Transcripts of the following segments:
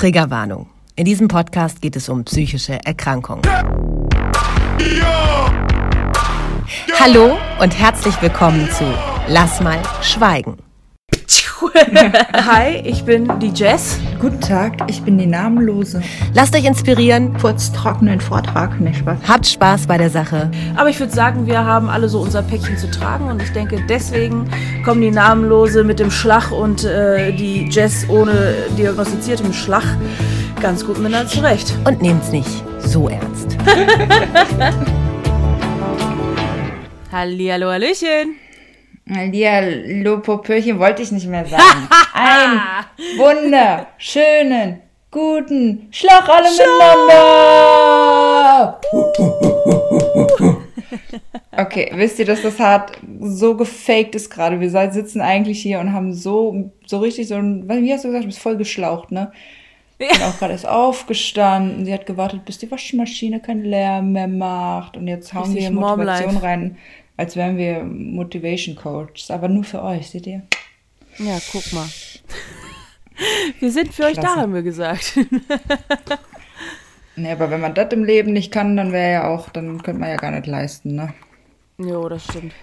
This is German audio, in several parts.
Triggerwarnung. In diesem Podcast geht es um psychische Erkrankungen. Hallo und herzlich willkommen zu Lass mal schweigen. Hi, ich bin die Jess. Guten Tag, ich bin die Namenlose. Lasst euch inspirieren, Kurz trockenen Vortrag, nicht Spaß. habt Spaß bei der Sache. Aber ich würde sagen, wir haben alle so unser Päckchen zu tragen und ich denke, deswegen kommen die Namenlose mit dem Schlag und äh, die Jess ohne diagnostiziertem Schlag ganz gut miteinander zurecht. Und nehmt's nicht so ernst. Hallihallo, Hallöchen. Hallihallo, Popöchen wollte ich nicht mehr sagen. Ein wunderschönen, guten Schlag alle miteinander! Okay, wisst ihr, dass das hart so gefaked ist gerade? Wir sitzen eigentlich hier und haben so, so richtig so ein, wie hast du gesagt, du bist voll geschlaucht, ne? Ich bin auch gerade erst aufgestanden. Sie hat gewartet, bis die Waschmaschine keinen Lärm mehr macht. Und jetzt hauen Richtig wir Motivation Mom-Life. rein, als wären wir Motivation Coaches. Aber nur für euch, seht ihr? Ja, guck mal. Wir sind für euch da, Klasse. haben wir gesagt. Nee, aber wenn man das im Leben nicht kann, dann wäre ja auch, dann könnte man ja gar nicht leisten, ne? jo, das stimmt.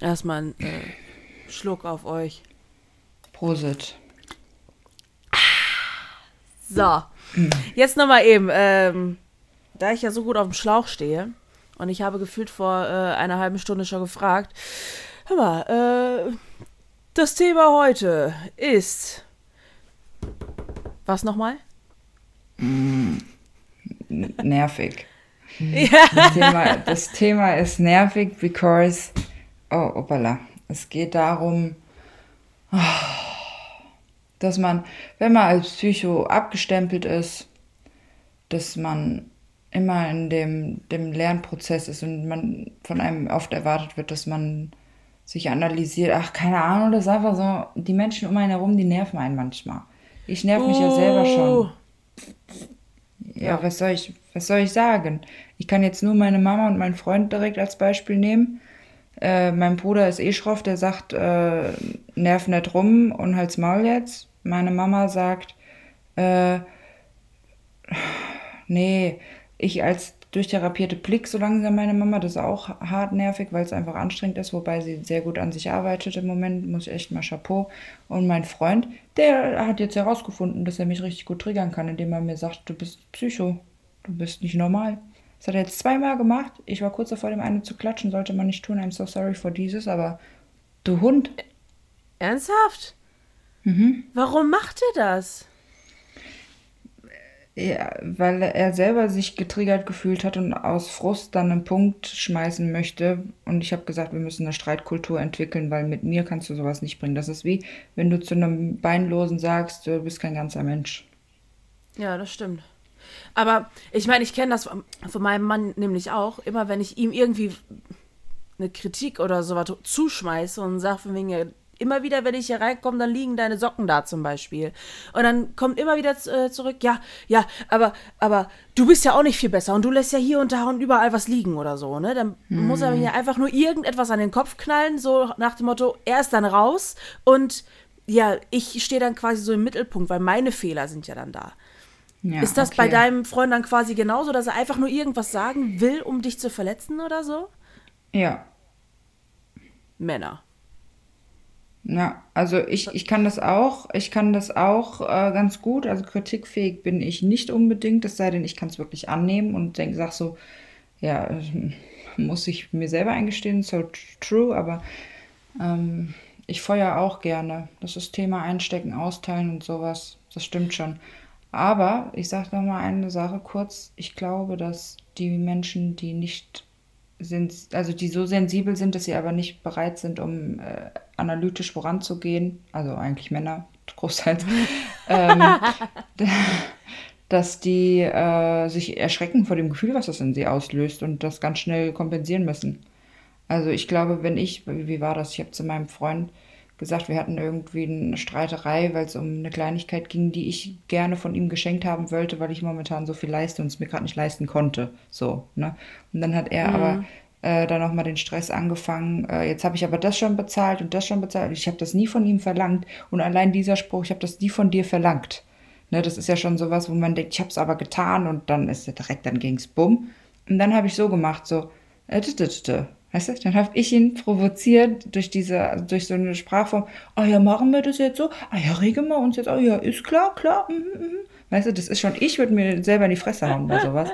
Erstmal ein äh, Schluck auf euch. Prosit. So, jetzt nochmal eben, ähm, da ich ja so gut auf dem Schlauch stehe und ich habe gefühlt vor äh, einer halben Stunde schon gefragt, hör mal, äh, das Thema heute ist, was nochmal? N nervig. Das, Thema, das Thema ist nervig, because, oh, opala. Es geht darum, oh, dass man, wenn man als Psycho abgestempelt ist, dass man immer in dem, dem Lernprozess ist und man von einem oft erwartet wird, dass man sich analysiert. Ach, keine Ahnung, das ist einfach so, die Menschen um einen herum, die nerven einen manchmal. Ich nerv mich ja selber schon. Oh, Ja, was soll ich, was soll ich sagen? Ich kann jetzt nur meine Mama und meinen Freund direkt als Beispiel nehmen. Äh, mein Bruder ist eh schroff, der sagt, äh, nerv nicht rum und halt's Maul jetzt. Meine Mama sagt, äh, nee, ich als durchtherapierte Blick so langsam meine Mama, das ist auch hart nervig, weil es einfach anstrengend ist, wobei sie sehr gut an sich arbeitet im Moment, muss ich echt mal Chapeau. Und mein Freund, der hat jetzt herausgefunden, dass er mich richtig gut triggern kann, indem er mir sagt, du bist Psycho, du bist nicht normal. Das hat er jetzt zweimal gemacht. Ich war kurz davor, dem einen zu klatschen, sollte man nicht tun. I'm so sorry for dieses, aber du Hund. ernsthaft? Mhm. Warum macht ihr das? Ja, weil er selber sich getriggert gefühlt hat und aus Frust dann einen Punkt schmeißen möchte. Und ich habe gesagt, wir müssen eine Streitkultur entwickeln, weil mit mir kannst du sowas nicht bringen. Das ist wie, wenn du zu einem Beinlosen sagst, du bist kein ganzer Mensch. Ja, das stimmt. Aber ich meine, ich kenne das von von meinem Mann nämlich auch. Immer wenn ich ihm irgendwie eine Kritik oder sowas zuschmeiße und sage von wegen, immer wieder, wenn ich hier reinkomme, dann liegen deine Socken da zum Beispiel. Und dann kommt immer wieder äh, zurück, ja, ja, aber, aber du bist ja auch nicht viel besser und du lässt ja hier und da und überall was liegen oder so, ne? Dann muss er mir einfach nur irgendetwas an den Kopf knallen, so nach dem Motto, er ist dann raus und ja, ich stehe dann quasi so im Mittelpunkt, weil meine Fehler sind ja dann da. Ja, Ist das bei okay. deinem Freund dann quasi genauso, dass er einfach nur irgendwas sagen will, um dich zu verletzen oder so? Ja. Männer. Ja, also ich, ich kann das auch, ich kann das auch äh, ganz gut. Also kritikfähig bin ich nicht unbedingt, es sei denn, ich kann es wirklich annehmen und denk, sag so, ja, äh, muss ich mir selber eingestehen, so true, aber ähm, ich feuer auch gerne. Das ist Thema Einstecken, Austeilen und sowas, das stimmt schon. Aber ich sage noch mal eine Sache kurz. Ich glaube, dass die Menschen, die nicht sind, also die so sensibel sind, dass sie aber nicht bereit sind, um äh, analytisch voranzugehen, also eigentlich Männer, großteils, ähm, dass die äh, sich erschrecken vor dem Gefühl, was das in sie auslöst und das ganz schnell kompensieren müssen. Also ich glaube, wenn ich, wie war das? Ich habe zu meinem Freund gesagt, wir hatten irgendwie eine Streiterei, weil es um eine Kleinigkeit ging, die ich gerne von ihm geschenkt haben wollte, weil ich momentan so viel leiste und es mir gerade nicht leisten konnte. So, ne? Und dann hat er aber äh, dann nochmal den Stress angefangen. Äh, jetzt habe ich aber das schon bezahlt und das schon bezahlt. Ich habe das nie von ihm verlangt. Und allein dieser Spruch, ich habe das nie von dir verlangt. Ne, das ist ja schon sowas, wo man denkt, ich habe es aber getan und dann ist er direkt, dann ging's bumm. Und dann habe ich so gemacht, so, äh, t -t -t weißt du, dann habe ich ihn provoziert durch diese, also durch so eine Sprachform, ah ja, machen wir das jetzt so, ah ja, regeln wir uns jetzt, ah ja, ist klar, klar, mm. mm. weißt du, das ist schon, ich würde mir selber in die Fresse hauen bei sowas.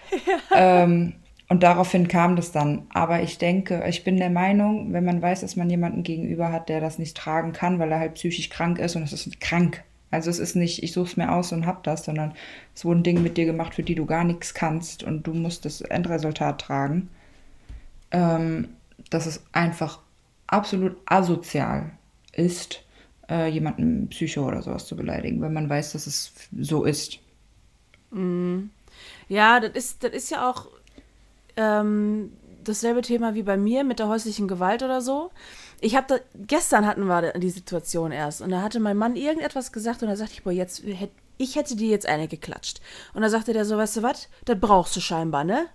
ja. ähm, und daraufhin kam das dann. Aber ich denke, ich bin der Meinung, wenn man weiß, dass man jemanden gegenüber hat, der das nicht tragen kann, weil er halt psychisch krank ist und es ist krank. Also es ist nicht, ich suche es mir aus und hab das, sondern es wurden Dinge mit dir gemacht, für die du gar nichts kannst und du musst das Endresultat tragen. Ähm, dass es einfach absolut asozial ist, äh, jemanden Psycho oder sowas zu beleidigen, wenn man weiß, dass es so ist. Mm. Ja, das ist, das ist ja auch ähm, dasselbe Thema wie bei mir mit der häuslichen Gewalt oder so. Ich habe gestern hatten wir die Situation erst und da hatte mein Mann irgendetwas gesagt und da sagte ich, boah, jetzt hätte ich hätte dir jetzt eine geklatscht. Und da sagte der so, weißt du was, das brauchst du scheinbar, ne?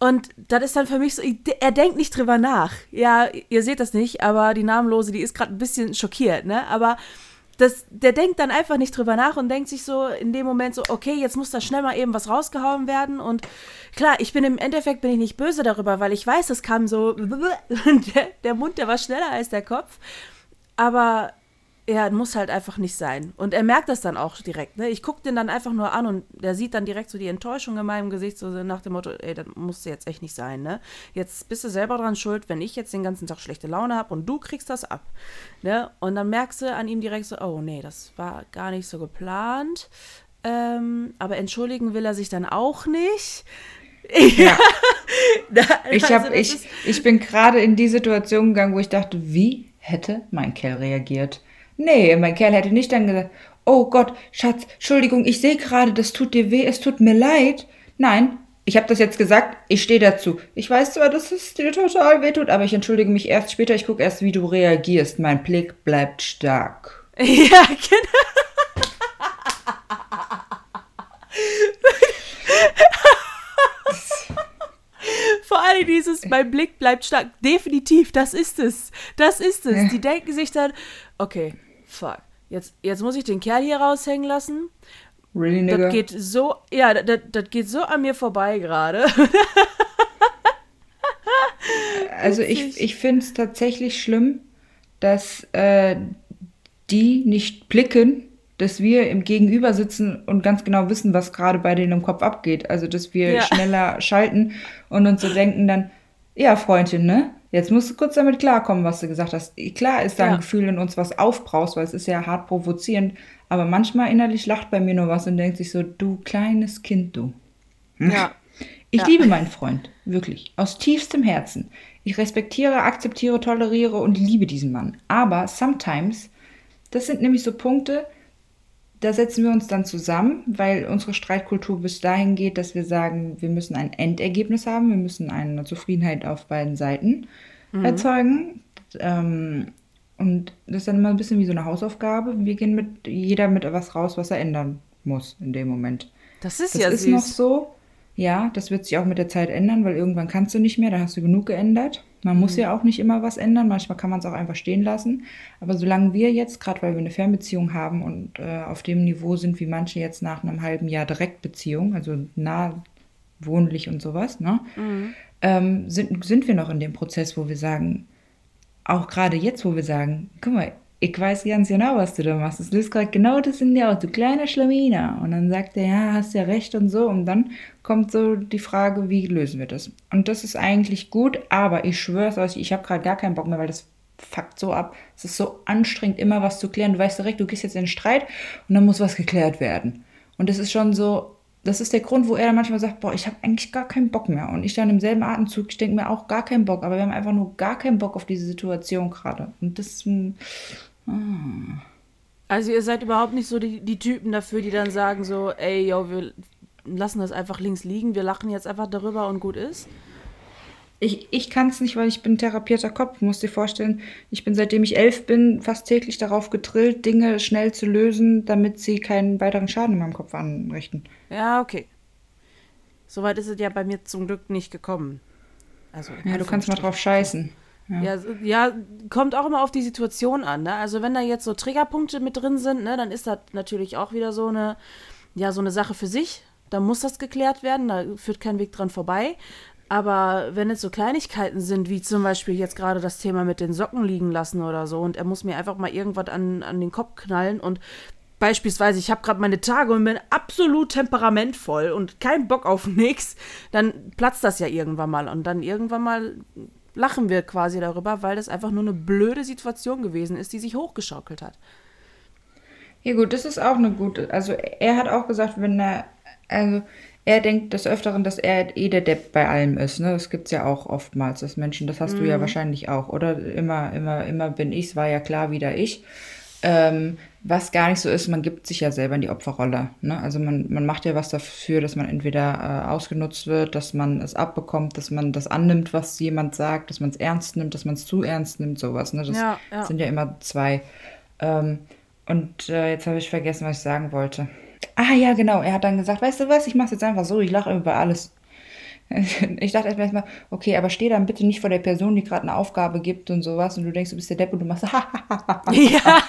Und das ist dann für mich so, er denkt nicht drüber nach. Ja, ihr seht das nicht, aber die Namenlose, die ist gerade ein bisschen schockiert, ne? Aber das, der denkt dann einfach nicht drüber nach und denkt sich so in dem Moment so, okay, jetzt muss da schnell mal eben was rausgehauen werden. Und klar, ich bin im Endeffekt bin ich nicht böse darüber, weil ich weiß, es kam so, der, der Mund, der war schneller als der Kopf. Aber ja, muss halt einfach nicht sein. Und er merkt das dann auch direkt. Ne? Ich gucke den dann einfach nur an und der sieht dann direkt so die Enttäuschung in meinem Gesicht, so nach dem Motto, ey, das musste jetzt echt nicht sein. Ne? Jetzt bist du selber dran schuld, wenn ich jetzt den ganzen Tag schlechte Laune habe und du kriegst das ab. Ne? Und dann merkst du an ihm direkt so, oh nee, das war gar nicht so geplant. Ähm, aber entschuldigen will er sich dann auch nicht. Ja. ich, hab, also ich, ich bin gerade in die Situation gegangen, wo ich dachte, wie hätte mein Kerl reagiert? Nee, mein Kerl hätte nicht dann gesagt, oh Gott, Schatz, Entschuldigung, ich sehe gerade, das tut dir weh, es tut mir leid. Nein, ich habe das jetzt gesagt, ich stehe dazu. Ich weiß zwar, dass es dir total weh tut, aber ich entschuldige mich erst später, ich gucke erst, wie du reagierst. Mein Blick bleibt stark. Ja, genau. Vor allem dieses, mein Blick bleibt stark. Definitiv, das ist es. Das ist es. Die denken sich dann, okay, fuck. Jetzt, jetzt muss ich den Kerl hier raushängen lassen. Really, nigga? Das geht so, ja, das, das geht so an mir vorbei gerade. also ich, ich finde es tatsächlich schlimm, dass äh, die nicht blicken, dass wir im Gegenüber sitzen und ganz genau wissen, was gerade bei denen im Kopf abgeht. Also dass wir ja. schneller schalten und uns so denken dann, ja, Freundin, ne? Jetzt musst du kurz damit klarkommen, was du gesagt hast. Klar ist da ein Gefühl in uns, was aufbraust, weil es ist ja hart provozierend. Aber manchmal innerlich lacht bei mir nur was und denkt sich so, du kleines Kind, du. Ja. Ich ja. liebe meinen Freund, wirklich, aus tiefstem Herzen. Ich respektiere, akzeptiere, toleriere und liebe diesen Mann. Aber sometimes, das sind nämlich so Punkte, da setzen wir uns dann zusammen, weil unsere Streitkultur bis dahin geht, dass wir sagen, wir müssen ein Endergebnis haben, wir müssen eine Zufriedenheit auf beiden Seiten mhm. erzeugen. Ähm, und das ist dann immer ein bisschen wie so eine Hausaufgabe. Wir gehen mit jeder mit etwas raus, was er ändern muss in dem Moment. Das ist das ja ist süß. noch so. Ja, das wird sich auch mit der Zeit ändern, weil irgendwann kannst du nicht mehr, da hast du genug geändert. Man muss mhm. ja auch nicht immer was ändern, manchmal kann man es auch einfach stehen lasen. Aber solange wir jetzt, gerade weil wir eine Fernbeziehung haben und äh, auf dem Niveau sind, wie manche jetzt nach einem halben Jahr Direktbeziehung, also nah wohnlich und sowas, ne, mhm. ähm, sind, sind wir noch in dem Prozess, wo wir sagen, auch gerade jetzt, wo wir sagen, guck mal, ich weiß ganz genau, was du da machst. Es löst gerade genau das in dir aus, du kleiner Schlaminer. Und dann sagt er, ja, hast ja recht und so. Und dann kommt so die Frage, wie lösen wir das? Und das ist eigentlich gut, aber ich schwöre euch, ich habe gerade gar keinen Bock mehr, weil das fuckt so ab. Es ist so anstrengend, immer was zu klären. Du weißt direkt, du gehst jetzt in den Streit und dann muss was geklärt werden. Und das ist schon so, das ist der Grund, wo er dann manchmal sagt, boah, ich habe eigentlich gar keinen Bock mehr. Und ich dann im selben Atemzug, ich denke mir auch gar keinen Bock, aber wir haben einfach nur gar keinen Bock auf diese Situation gerade. Und das, hm, also ihr seid überhaupt nicht so die, die Typen dafür, die dann sagen so, ey, yo, wir lassen das einfach links liegen, wir lachen jetzt einfach darüber und gut ist? Ich, ich kann es nicht, weil ich bin therapierter Kopf. Du musst dir vorstellen, ich bin seitdem ich elf bin fast täglich darauf getrillt, Dinge schnell zu lösen, damit sie keinen weiteren Schaden in meinem Kopf anrichten. Ja, okay. Soweit ist es ja bei mir zum Glück nicht gekommen. Also, ja, du kannst mal drauf scheißen. Ja. ja, kommt auch immer auf die Situation an. Ne? Also wenn da jetzt so Triggerpunkte mit drin sind, ne, dann ist das natürlich auch wieder so eine, ja, so eine Sache für sich. Da muss das geklärt werden, da führt kein Weg dran vorbei. Aber wenn es so Kleinigkeiten sind, wie zum Beispiel jetzt gerade das Thema mit den Socken liegen lassen oder so, und er muss mir einfach mal irgendwas an, an den Kopf knallen und beispielsweise, ich habe gerade meine Tage und bin absolut temperamentvoll und kein Bock auf nichts, dann platzt das ja irgendwann mal. Und dann irgendwann mal lachen wir quasi darüber, weil das einfach nur eine blöde Situation gewesen ist, die sich hochgeschaukelt hat. Ja gut, das ist auch eine gute. Also er hat auch gesagt, wenn er, also er denkt des Öfteren, dass er eh der Depp bei allem ist. Ne? Das gibt es ja auch oftmals, dass Menschen, das hast mhm. du ja mhm. wahrscheinlich auch, oder? Immer, immer, immer bin ich, es war ja klar wieder ich. Ähm, was gar nicht so ist, man gibt sich ja selber in die Opferrolle. Ne? Also man, man macht ja was dafür, dass man entweder äh, ausgenutzt wird, dass man es abbekommt, dass man das annimmt, was jemand sagt, dass man es ernst nimmt, dass man es zu ernst nimmt, sowas. Ne? Das ja, ja. sind ja immer zwei. Ähm, und äh, jetzt habe ich vergessen, was ich sagen wollte. Ah ja, genau. Er hat dann gesagt, weißt du was, ich mache es jetzt einfach so, ich lache über alles. Ich dachte erstmal, okay, aber steh dann bitte nicht vor der Person, die gerade eine Aufgabe gibt und sowas und du denkst, du bist der Depp und du machst ja.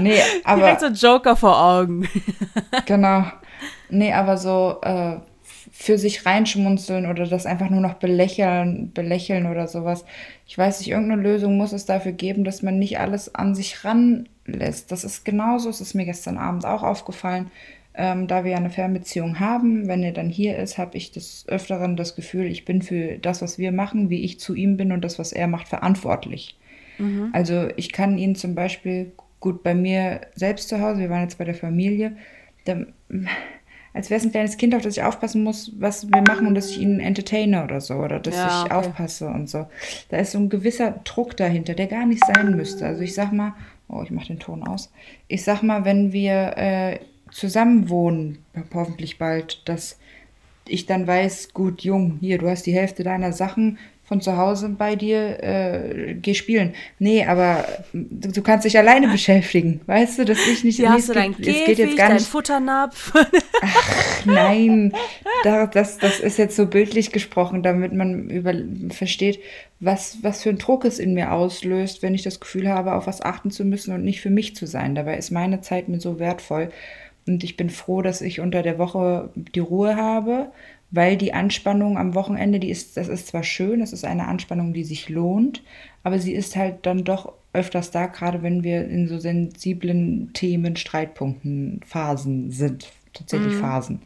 nee, aber direkt so Joker vor Augen. genau. Nee, aber so äh, für sich reinschmunzeln oder das einfach nur noch belächeln, belächeln oder sowas. Ich weiß nicht, irgendeine Lösung muss es dafür geben, dass man nicht alles an sich ranlässt. Das ist genauso, es ist mir gestern Abend auch aufgefallen. Ähm, da wir ja eine Fernbeziehung haben, wenn er dann hier ist, habe ich des Öfteren das Gefühl, ich bin für das, was wir machen, wie ich zu ihm bin und das, was er macht, verantwortlich. Mhm. Also ich kann ihn zum Beispiel gut bei mir selbst zu Hause, wir waren jetzt bei der Familie, da, als wäre es ein kleines Kind, auf das ich aufpassen muss, was wir machen und dass ich ihn entertaine oder so oder dass ja, ich okay. aufpasse und so. Da ist so ein gewisser Druck dahinter, der gar nicht sein müsste. Also ich sag mal, oh, ich mache den Ton aus. Ich sag mal, wenn wir äh, zusammen wohnen, hoffentlich bald, dass ich dann weiß, gut, Jung, hier, du hast die Hälfte deiner Sachen von zu Hause bei dir, äh, geh spielen. Nee, aber du, du, kannst dich alleine beschäftigen, weißt du, dass ich nicht... Hier hast du dein Käfig, geht jetzt gar dein nicht, Futternapf. Ach, nein, da, das, das ist jetzt so bildlich gesprochen, damit man über, versteht, was, was für ein Druck es in mir auslöst, wenn ich das Gefühl habe, auf was achten zu müssen und nicht für mich zu sein. Dabei ist meine Zeit mir so wertvoll. Und ich bin froh, dass ich unter der Woche die Ruhe habe, weil die Anspannung am Wochenende, die ist, das ist zwar schön, das ist eine Anspannung, die sich lohnt, aber sie ist halt dann doch öfters da, gerade wenn wir in so sensiblen Themen, Streitpunkten, Phasen sind, tatsächlich mhm. Phasen.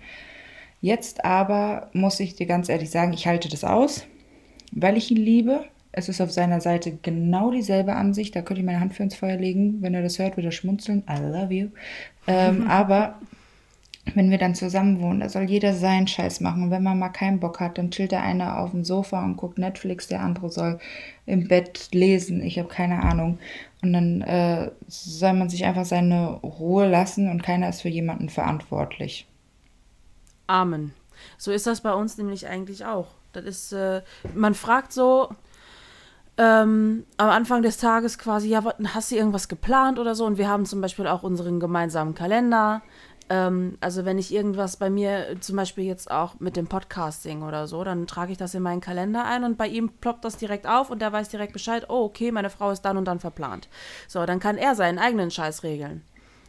Jetzt aber muss ich dir ganz ehrlich sagen, ich halte das aus, weil ich ihn liebe. Es ist auf seiner Seite genau dieselbe Ansicht. Da könnte ich meine Hand für ins Feuer legen. Wenn er das hört, würde er schmunzeln. I love you. Ähm, aber wenn wir dann zusammen wohnen, da soll jeder seinen Scheiß machen. wenn man mal keinen Bock hat, dann chillt der eine auf dem Sofa und guckt Netflix, der andere soll im Bett lesen. Ich habe keine Ahnung. Und dann äh, soll man sich einfach seine Ruhe lassen und keiner ist für jemanden verantwortlich. Amen. So ist das bei uns nämlich eigentlich auch. Das ist, äh, man fragt so, ähm, am Anfang des Tages quasi, ja, hast du irgendwas geplant oder so? Und wir haben zum Beispiel auch unseren gemeinsamen Kalender. Ähm, also wenn ich irgendwas bei mir, zum Beispiel jetzt auch mit dem Podcasting oder so, dann trage ich das in meinen Kalender ein und bei ihm ploppt das direkt auf und der weiß direkt Bescheid, oh, okay, meine Frau ist dann und dann verplant. So, dann kann er seinen eigenen Scheiß regeln.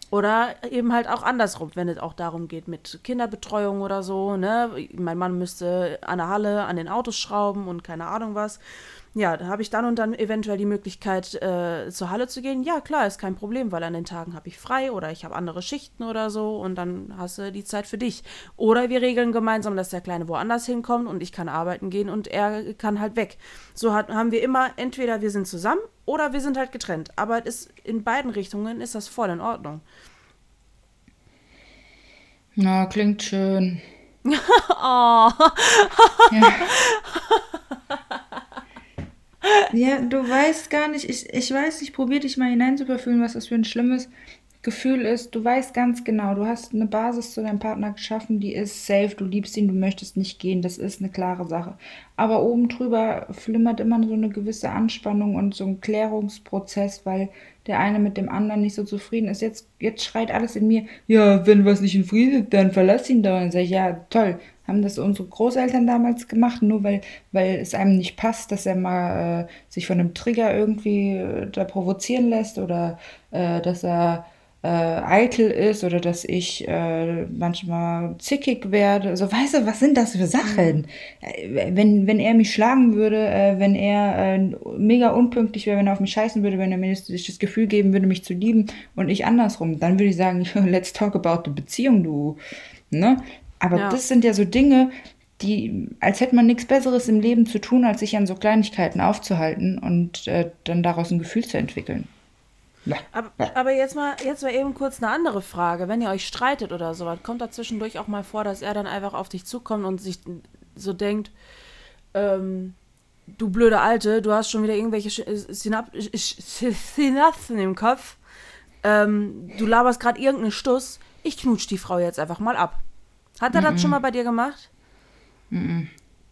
Oder eben halt auch andersrum, wenn es auch darum geht mit Kinderbetreuung oder so, ne? Mein Mann müsste an der Halle an den Autos schrauben und keine Ahnung was ja, da habe ich dann und dann eventuell die Möglichkeit, äh, zur Halle zu gehen. Ja, klar, ist kein Problem, weil an den Tagen habe ich frei oder ich habe andere Schichten oder so und dann hast du die Zeit für dich. Oder wir regeln gemeinsam, dass der Kleine woanders hinkommt und ich kann arbeiten gehen und er kann halt weg. So hat, haben wir immer, entweder wir sind zusammen oder wir sind halt getrennt. Aber ist, in beiden Richtungen ist das voll in Ordnung. Na, klingt schön. oh. ja. Ja, du weißt gar nicht, ich, ich weiß, ich probiere dich mal hineinzuverfühlen, was das für ein schlimmes Gefühl ist. Du weißt ganz genau, du hast eine Basis zu deinem Partner geschaffen, die ist safe, du liebst ihn, du möchtest nicht gehen, das ist eine klare Sache. Aber oben drüber flimmert immer so eine gewisse Anspannung und so ein Klärungsprozess, weil der eine mit dem anderen nicht so zufrieden ist. Jetzt, jetzt schreit alles in mir, ja, wenn was nicht in Frieden ist, dann verlass ihn doch. Und sag ich, ja, toll, haben das unsere Großeltern damals gemacht, nur weil, weil es einem nicht passt, dass er mal äh, sich von einem Trigger irgendwie äh, da provozieren lässt oder äh, dass er äh, eitel ist oder dass ich äh, manchmal zickig werde. Also weißt du, was sind das für Sachen? Äh, wenn, wenn er mich schlagen würde, wenn er mega unpünktlich wäre, wenn er auf mich scheißen würde, wenn er mir das, das Gefühl geben würde, mich zu lieben und ich andersrum, dann würde ich sagen, let's talk about the Beziehung, du. Ne? Aber Ja. das sind ja so Dinge, die, als hätte man nichts Besseres im Leben zu tun, als sich an so Kleinigkeiten aufzuhalten und äh, dann daraus ein Gefühl zu entwickeln. Ja. Aber, aber jetzt mal, jetzt mal eben kurz eine andere Frage. Wenn ihr euch streitet oder sowas, kommt da zwischendurch auch mal vor, dass er dann einfach auf dich zukommt und sich so denkt, ähm, du blöde Alte, du hast schon wieder irgendwelche äh, Synap Synapsen im Kopf. Ähm, du laberst gerade irgendeinen Stuss. Ich knutsch die Frau jetzt einfach mal ab. Hat er das schon mal bei dir gemacht?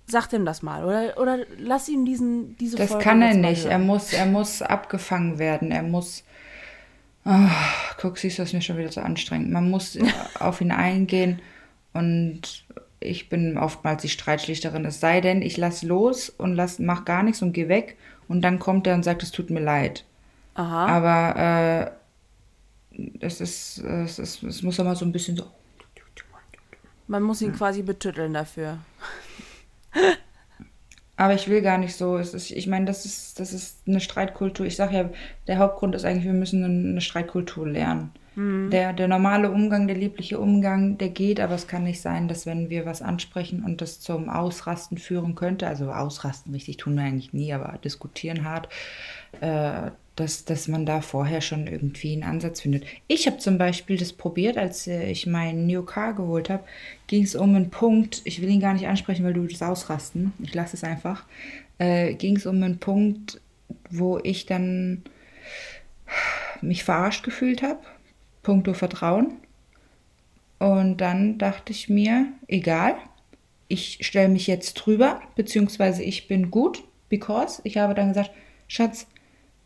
Sag ihm das mal. Oder, oder lass ihm diesen, diese Das Folge kann er nicht. Er muss, er muss abgefangen werden. Er muss. Ah, guck, siehst du, das ist mir schon wieder so anstrengend. Man muss auf ihn eingehen und ich bin oftmals die Streitschlichterin. Es sei denn, ich lass los und lass, mach gar nichts und geh weg und dann kommt er und sagt, es tut mir leid. Aha. Aber äh, es ist, es ist, es muss immer so ein bisschen so. Man muss ihn quasi betütteln dafür. Aber ich will gar nicht so. Es ist, ich meine, das ist, das ist eine Streitkultur. Ich sage ja, der Hauptgrund ist eigentlich, wir müssen eine Streitkultur lernen. Der, der normale Umgang, der liebliche Umgang, der geht, aber es kann nicht sein, dass wenn wir was ansprechen und das zum Ausrasten führen könnte, also ausrasten richtig tun wir eigentlich nie, aber diskutieren hart, äh, dass, dass man da vorher schon irgendwie einen Ansatz findet. Ich habe zum Beispiel das probiert, als äh, ich meinen New Car geholt habe, ging es um einen Punkt, ich will ihn gar nicht ansprechen, weil du das ausrasten, ich lasse es einfach, äh, ging es um einen Punkt, wo ich dann mich verarscht gefühlt habe, puncto Vertrauen. Und dann dachte ich mir, egal, ich stelle mich jetzt drüber, beziehungsweise ich bin gut, because ich habe dann gesagt, Schatz,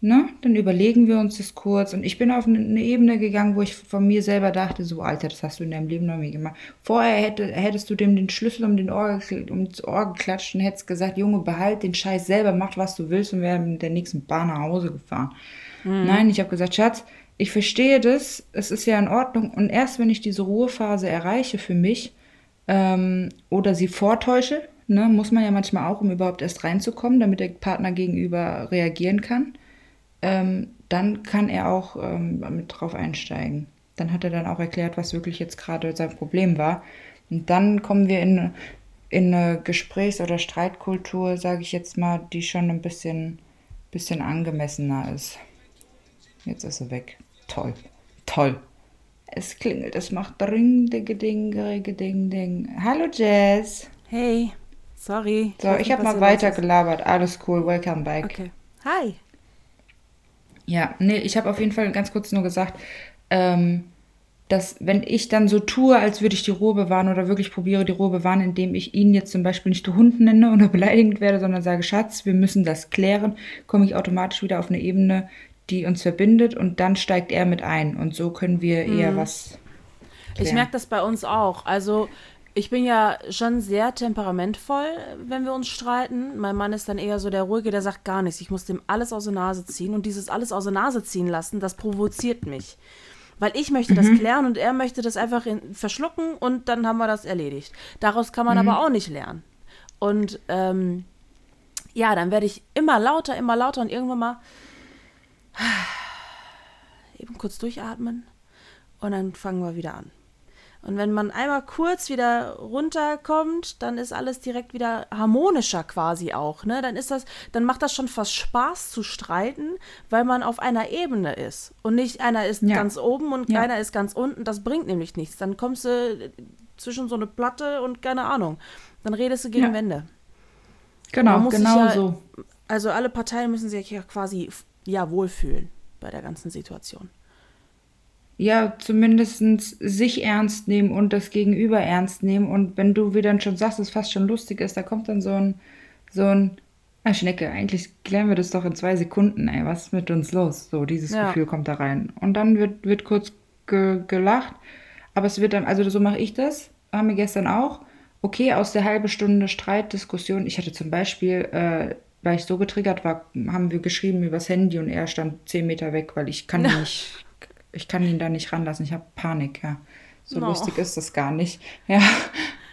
ne, dann überlegen wir uns das kurz. Und ich bin auf eine, Ebene gegangen, wo ich von mir selber dachte, so, Alter, das hast du in deinem Leben noch nie gemacht. Vorher hätte, hättest du dem den Schlüssel um den Ohr, um das Ohr geklatscht und hättest gesagt, Junge, behalt den Scheiß selber, mach was du willst und wäre mit der nächsten Bahn nach Hause gefahren. Nein, ich habe gesagt, Schatz, ich verstehe das, es ist ja in Ordnung. Und erst wenn ich diese Ruhephase erreiche für mich ähm, oder sie vortäusche, ne, muss man ja manchmal auch, um überhaupt erst reinzukommen, damit der Partner gegenüber reagieren kann, ähm, dann kann er auch ähm, mit drauf einsteigen. Dann hat er dann auch erklärt, was wirklich jetzt gerade sein Problem war. Und dann kommen wir in, in eine Gesprächs- oder Streitkultur, sage ich jetzt mal, die schon ein bisschen, bisschen angemessener ist. Jetzt ist er weg. Toll. Toll. Es klingelt, es macht Dring, Ding, Ding, Ding, Ding. Hallo Jess. Hey, sorry. So, ich nicht, habe mal hier los weiter ist. gelabert. Alles cool, welcome back. Okay. Hi. Ja, nee, ich habe auf jeden Fall ganz kurz nur gesagt, ähm, dass wenn ich dann so tue, als würde ich die Ruhe bewahren oder wirklich probiere, die Ruhe bewahren, indem ich ihn jetzt zum Beispiel nicht du Hund nenne oder beleidigend werde, sondern sage, Schatz, wir müssen das klären, komme ich automatisch wieder auf eine Ebene, die uns verbindet und dann steigt er mit ein und so können wir eher was. Ich klären. merke das bei uns auch. Also, ich bin ja schon sehr temperamentvoll, wenn wir uns streiten. Mein Mann ist dann eher so der Ruhige, der sagt gar nichts. Ich muss dem alles aus der Nase ziehen. Und dieses alles aus der Nase ziehen lassen, das provoziert mich. Weil ich möchte das klären und er möchte das einfach in, verschlucken und dann haben wir das erledigt. Daraus kann man aber auch nicht lernen. Und ähm, ja, dann werde ich immer lauter, immer lauter und irgendwann mal eben kurz durchatmen und dann fangen wir wieder an. Und wenn man einmal kurz wieder runterkommt, dann ist alles direkt wieder harmonischer quasi auch, ne? Dann ist das, dann macht das schon fast Spaß zu streiten, weil man auf einer Ebene ist und nicht einer ist Ja. ganz oben und Ja. keiner ist ganz unten. Das bringt nämlich nichts. Dann kommst du zwischen so eine Platte und keine Ahnung. Dann redest du gegen Ja. Wände. Genau, genau ja- so. Also alle Parteien müssen sich ja quasi ja wohlfühlen bei der ganzen Situation. Ja, zumindest sich ernst nehmen und das Gegenüber ernst nehmen. Und wenn du wie dann schon sagst, es fast schon lustig ist, da kommt dann so ein, so ein, ah, Schnecke, eigentlich klären wir das doch in zwei Sekunden, ey, was ist mit uns los? So, dieses Ja. Gefühl kommt da rein. Und dann wird, wird kurz ge gelacht, aber es wird dann, also so mache ich das, haben wir gestern auch. okay, aus der halben Stunde Streit, Diskussion, ich hatte zum Beispiel, äh, weil ich so getriggert war, haben wir geschrieben übers Handy und er stand zehn Meter weg, weil ich kann nicht, ich kann ihn da nicht ranlassen. Ich habe Panik, ja. So No. lustig ist das gar nicht. Ja.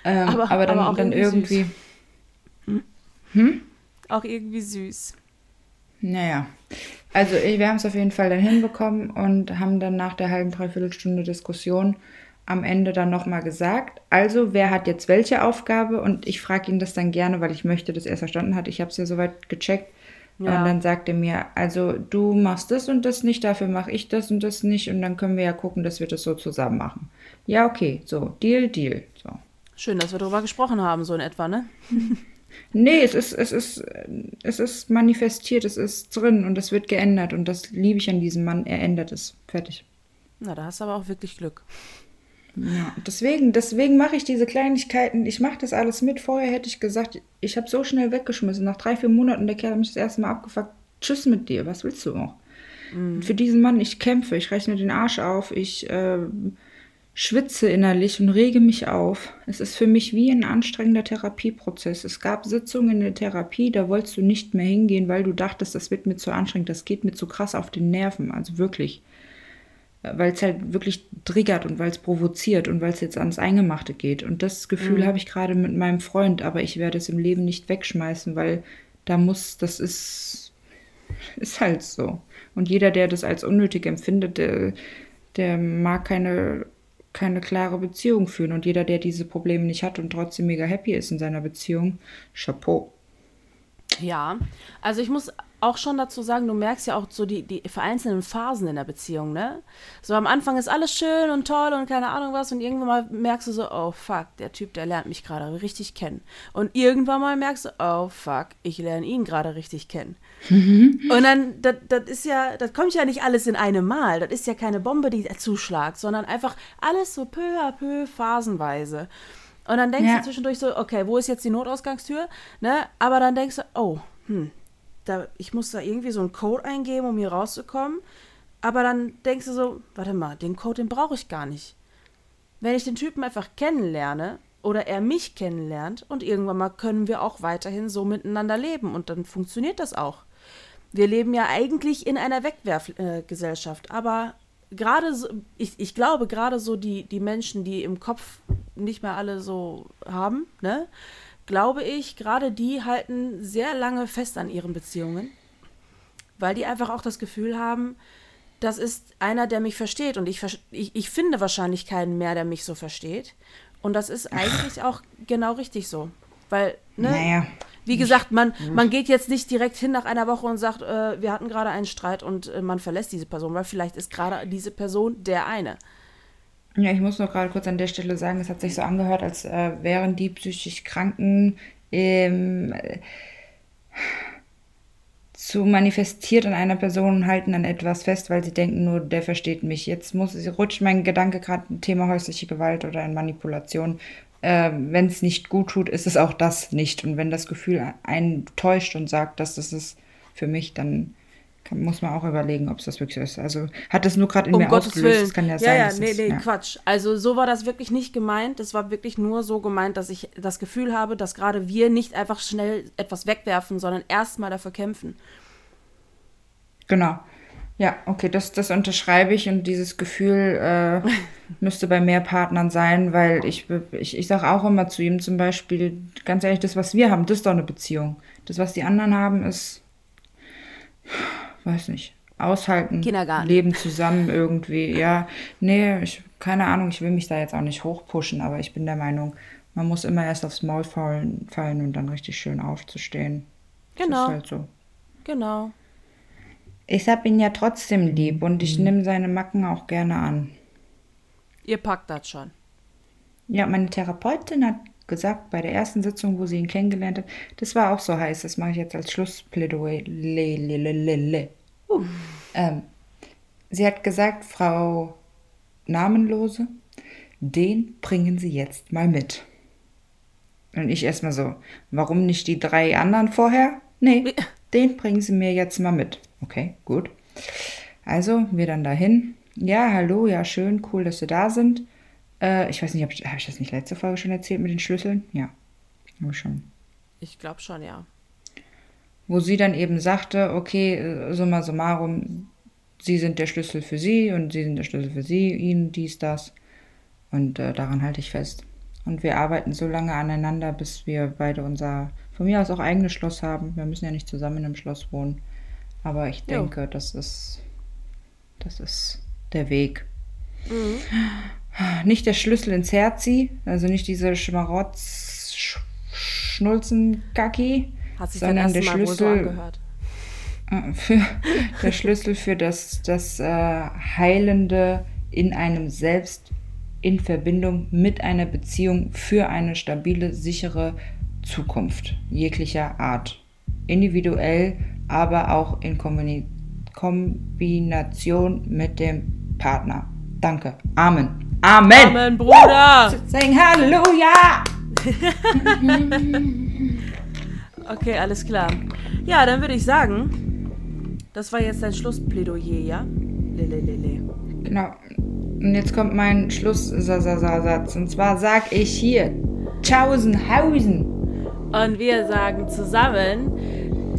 Ähm, Aber- aber, dann, aber auch dann irgendwie irgendwie. Auch irgendwie süß. Naja. Also wir haben es auf jeden Fall dann hinbekommen und haben dann nach der halben, dreiviertel Stunde Diskussion am Ende dann nochmal gesagt, also wer hat jetzt welche Aufgabe? Und ich frage ihn das dann gerne, weil ich möchte, dass er es verstanden hat. Ich habe es ja soweit gecheckt. Ja. Und dann sagt er mir, also du machst das und das nicht, dafür mache ich das und das nicht. Und dann können wir ja gucken, dass wir das so zusammen machen. Ja, okay, so, Deal, Deal. So. Schön, dass wir darüber gesprochen haben, so in etwa, ne? Nee, es ist, es ist, es ist manifestiert, es ist drin und es wird geändert und das liebe ich an diesem Mann. Er ändert es. Fertig. Na, da hast du aber auch wirklich Glück. Ja, deswegen, deswegen mache ich diese Kleinigkeiten. Ich mache das alles mit. Vorher hätte ich gesagt, ich habe so schnell weggeschmissen. Nach drei, vier Monaten, der Kerl hat mich das erste Mal abgefuckt. Tschüss mit dir, was willst du auch? Und für diesen Mann, ich kämpfe, ich mir den Arsch auf, ich äh, schwitze innerlich und rege mich auf. Es ist für mich wie ein anstrengender Therapieprozess. Es gab Sitzungen in der Therapie, da wolltest du nicht mehr hingehen, weil du dachtest, das wird mir zu anstrengend, das geht mir zu krass auf den Nerven. Also wirklich weil es halt wirklich triggert und weil es provoziert und weil es jetzt ans Eingemachte geht. Und das Gefühl habe ich gerade mit meinem Freund, aber ich werde es im Leben nicht wegschmeißen, weil da muss, das ist, ist halt so. Und jeder, der das als unnötig empfindet, der, der mag keine, keine klare Beziehung führen. Und jeder, der diese Probleme nicht hat und trotzdem mega happy ist in seiner Beziehung, Chapeau. Ja, also ich muss auch schon dazu sagen, du merkst ja auch so die, die vereinzelten Phasen in der Beziehung, ne? So am Anfang ist alles schön und toll und keine Ahnung was und irgendwann mal merkst du so, oh fuck, der Typ, der lernt mich gerade richtig kennen. Und irgendwann mal merkst du, oh fuck, ich lerne ihn gerade richtig kennen. Und dann, das, das ist ja, das kommt ja nicht alles in einem Mal. Das ist ja keine Bombe, die zuschlagt, sondern einfach alles so peu à peu phasenweise. Und dann denkst Ja. du zwischendurch so, okay, wo ist jetzt die Notausgangstür? Ne? Aber dann denkst du, oh, hm, da, ich muss da irgendwie so einen Code eingeben, um hier rauszukommen. Aber dann denkst du so, warte mal, den Code, den brauche ich gar nicht. Wenn ich den Typen einfach kennenlerne oder er mich kennenlernt und irgendwann mal können wir auch weiterhin so miteinander leben und dann funktioniert das auch. Wir leben ja eigentlich in einer Wegwerfgesellschaft, aber gerade so, ich, ich glaube, gerade so die, die Menschen, die im Kopf nicht mehr alle so haben, ne, glaube ich, gerade die halten sehr lange fest an ihren Beziehungen, weil die einfach auch das Gefühl haben, das ist einer, der mich versteht und ich, ich, ich finde wahrscheinlich keinen mehr, der mich so versteht. Und das ist eigentlich auch genau richtig so. Weil, ne, Naja. wie gesagt, man, man geht jetzt nicht direkt hin nach einer Woche und sagt, äh, wir hatten gerade einen Streit und äh, man verlässt diese Person, weil vielleicht ist gerade diese Person der eine. Ja, ich muss noch gerade kurz an der Stelle sagen, es hat sich so angehört, als äh, wären die psychisch Kranken ähm, äh, zu manifestiert an einer Person und halten an etwas fest, weil sie denken nur, der versteht mich. Jetzt muss rutscht mein Gedanke gerade ein Thema häusliche Gewalt oder in Manipulation. Äh, wenn es nicht gut tut, ist es auch das nicht. Und wenn das Gefühl einen täuscht und sagt, dass das ist für mich, dann kann, muss man auch überlegen, ob es das wirklich so ist. Also hat das nur gerade in Um mir Gottes ausgelöst. Willen. Es kann ja ja, sein. ja, nee, es- nee, ja. Quatsch. Also so war das wirklich nicht gemeint. Es war wirklich nur so gemeint, dass ich das Gefühl habe, dass gerade wir nicht einfach schnell etwas wegwerfen, sondern erstmal dafür kämpfen. Genau. Ja, okay, das, das unterschreibe ich und dieses Gefühl äh, müsste bei mehr Partnern sein, weil ich, ich, ich sage auch immer zu ihm zum Beispiel, ganz ehrlich, das, was wir haben, das ist doch eine Beziehung. Das, was die anderen haben, ist, weiß nicht, aushalten, Kindergarten. leben zusammen irgendwie. Ja, nee, ich, keine Ahnung, ich will mich da jetzt auch nicht hochpushen, aber ich bin der Meinung, man muss immer erst aufs Maul fallen, fallen und dann richtig schön aufzustehen. Das Genau. ist halt so. Genau. Ich hab ihn ja trotzdem lieb und ich nehme seine Macken auch gerne an. Ihr packt das schon. Ja, meine Therapeutin hat gesagt, bei der ersten Sitzung, wo sie ihn kennengelernt hat, das war auch so heiß, das mache ich jetzt als Schlussplädoyer. Le, le, le, le, le. Uh. Ähm, sie hat gesagt, Frau Namenlose, den bringen Sie jetzt mal mit. Und ich erstmal so, warum nicht die drei anderen vorher? Nee, den bringen Sie mir jetzt mal mit. Okay, gut. Also, wir dann dahin. Ja, hallo, ja, schön, cool, dass Sie da sind. Äh, ich weiß nicht, habe ich, hab ich das nicht letzte Folge schon erzählt mit den Schlüsseln? Ja, habe ich schon. Ich glaube schon, ja. Wo sie dann eben sagte, okay, äh, summa summarum, sie sind der Schlüssel für sie und sie sind der Schlüssel für sie, ihn, dies, das. Und äh, daran halte ich fest. Und wir arbeiten so lange aneinander, bis wir beide unser, von mir aus auch eigenes Schloss haben. Wir müssen ja nicht zusammen in einem Schloss wohnen. Aber ich Jo. denke, das ist, das ist der Weg. Nicht der Schlüssel ins Herzi, also nicht diese Schmarotz, Sich dein sondern der so Schlüssel angehört. äh, für der Schlüssel für das, das äh, Heilende in einem selbst in Verbindung mit einer Beziehung für eine stabile, sichere Zukunft jeglicher Art. Individuell, aber auch in Kommuni Kombination mit dem Partner. Danke. Amen. Amen. Amen, Bruder! Sing Halleluja. Okay, alles klar. Ja, dann würde ich sagen, das war jetzt dein Schlussplädoyer, ja? Lele, lele. Genau. Und jetzt kommt mein Schlusssatz. Und zwar sag ich hier Tschaußenhausen. Und wir sagen zusammen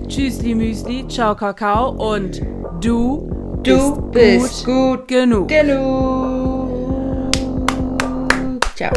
Tschüssli Müsli, Ciao Kakao und du, Du bist gut genug. genug. Ciao.